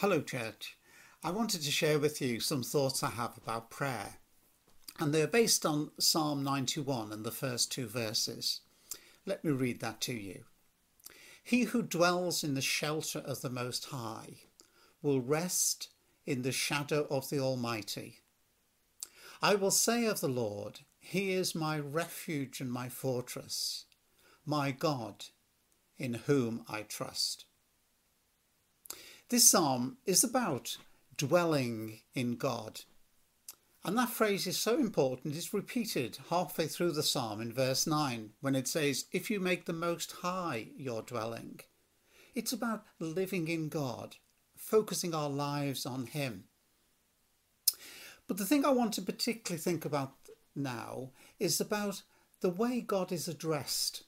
Hello, church. I wanted to share with you some thoughts I have about prayer, and they're based on Psalm 91 and the first two verses. Let me read that to you. He who dwells in the shelter of the Most High will rest in the shadow of the Almighty. I will say of the Lord, He is my refuge and my fortress, my God, in whom I trust. This psalm is about dwelling in God. And that phrase is so important, it's repeated halfway through the psalm in verse 9 when it says, If you make the Most High your dwelling. It's about living in God, focusing our lives on Him. But the thing I want to particularly think about now is about the way God is addressed.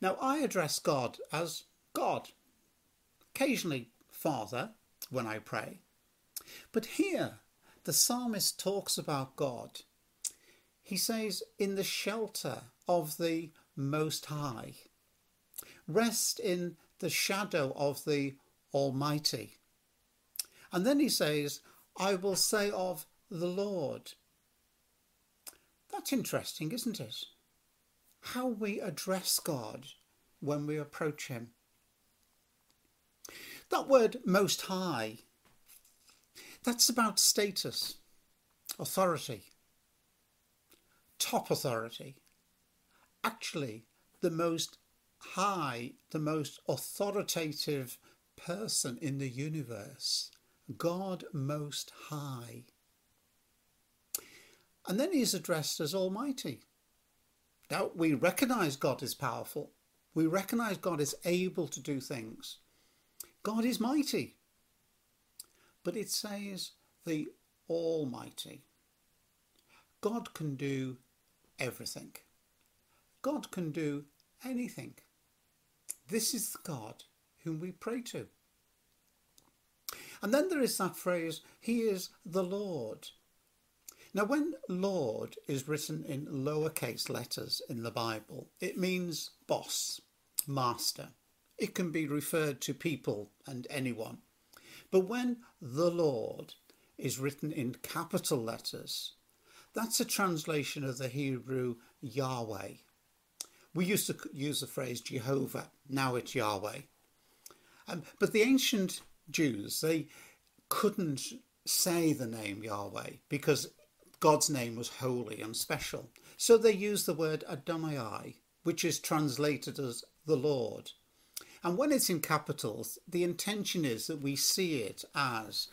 Now, I address God as God, occasionally Father when I pray. But here, the psalmist talks about God. He says, in the shelter of the Most High, rest in the shadow of the Almighty. And then he says, I will say of the Lord. That's interesting, isn't it? How we address God when we approach Him. That word most high, that's about status, authority, top authority. Actually, the most high, the most authoritative person in the universe, God Most High. And then he's addressed as Almighty. Now, we recognize God is powerful. We recognize God is able to do things. God is mighty. But it says the Almighty. God can do everything. God can do anything. This is the God whom we pray to. And then there is that phrase, He is the Lord. Now, when Lord is written in lowercase letters in the Bible, it means boss, master. It can be referred to people and anyone. But when the Lord is written in capital letters, that's a translation of the Hebrew Yahweh. We used to use the phrase Jehovah, now it's Yahweh. Um, but the ancient Jews, they couldn't say the name Yahweh because God's name was holy and special. So they used the word Adonai, which is translated as the Lord. And when it's in capitals, the intention is that we see it as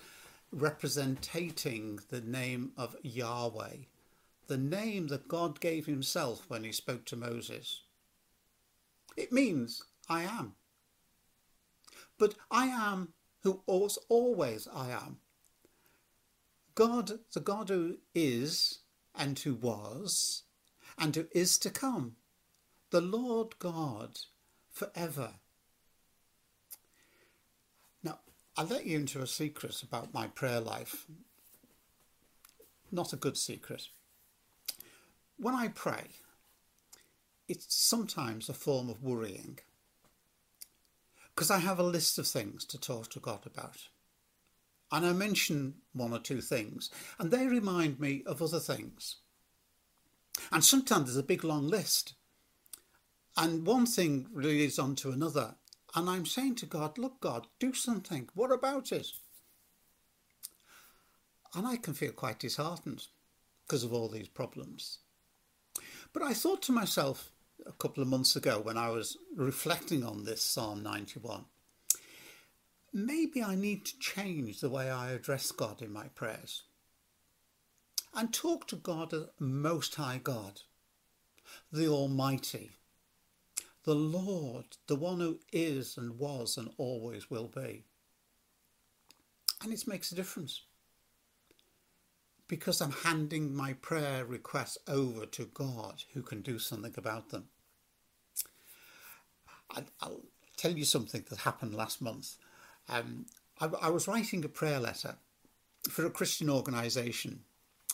representing the name of Yahweh, the name that God gave himself when he spoke to Moses. It means I am. But I am who always I am. God, the God who is and who was and who is to come, the Lord God forever I'll let you into a secret about my prayer life. Not a good secret. When I pray, it's sometimes a form of worrying because I have a list of things to talk to God about. And I mention one or two things, and they remind me of other things. And sometimes there's a big long list. And one thing leads on to another, and I'm saying to God, look, God, do something. What about it? And I can feel quite disheartened because of all these problems. But I thought to myself a couple of months ago when I was reflecting on this Psalm 91 maybe I need to change the way I address God in my prayers and talk to God as Most High God, the Almighty, the Lord, the one who is and was and always will be. And it makes a difference because I'm handing my prayer requests over to God who can do something about them. I'll tell you something that happened last month. Um, I, I was writing a prayer letter for a Christian organisation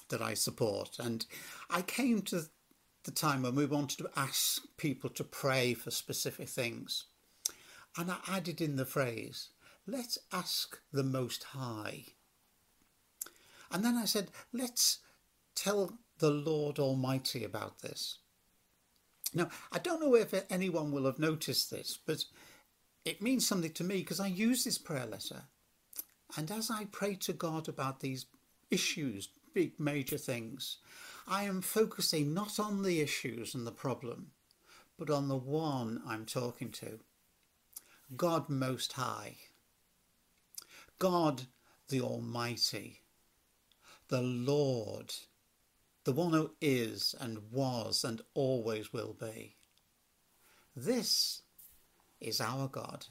that I support, and I came to the time when we wanted to ask people to pray for specific things. And I added in the phrase, let's ask the Most High. And then I said, let's tell the Lord Almighty about this. Now, I don't know if anyone will have noticed this, but it means something to me because I use this prayer letter. And as I pray to God about these issues, big major things, I am focusing not on the issues and the problem, but on the one I'm talking to God Most High, God the Almighty, the Lord, the one who is and was and always will be. This is our God.